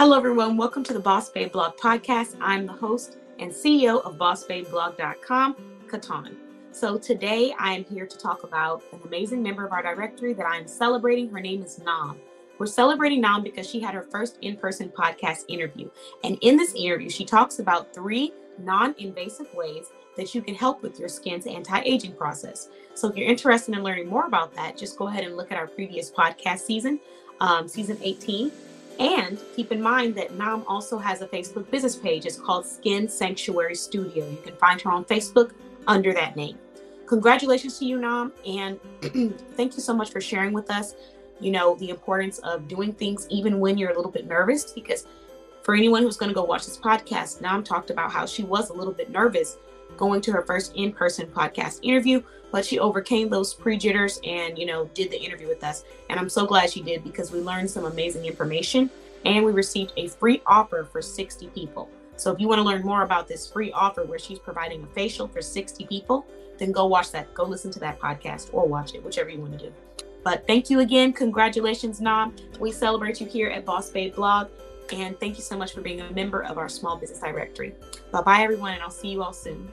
Hello, everyone. Welcome to the Boss Babe Blog Podcast. I'm the host and CEO of BossBabeBlog.com, Katan. So today I am here to talk about an amazing member of our directory that I'm celebrating. Her name is Nam. We're celebrating Nam because she had her first in-person podcast interview. And in this interview, she talks about three non-invasive ways that you can help with your skin's anti-aging process. So if you're interested in learning more about that, just go ahead and look at our previous podcast season, um, season 18 and keep in mind that Nam also has a Facebook business page. It's called Skin Sanctuary Studio. You can find her on Facebook under that name. Congratulations to you, Nam, and thank you so much for sharing with us, you know, the importance of doing things even when you're a little bit nervous. Because for anyone who's going to go watch this podcast, Nam talked about how she was a little bit nervous going to her first in-person podcast interview but she overcame those pre-jitters and you know did the interview with us. And i'm so glad she did because we learned some amazing information and we received a free offer for 60 people. So if you want to learn more about this free offer where she's providing a facial for 60 people then go watch that. Go listen to that podcast or watch it whichever you want to do. But thank you again. Congratulations nam. We celebrate you here at boss babe blog. And thank you so much for being a member of our small business directory. Bye bye everyone and i'll see you all soon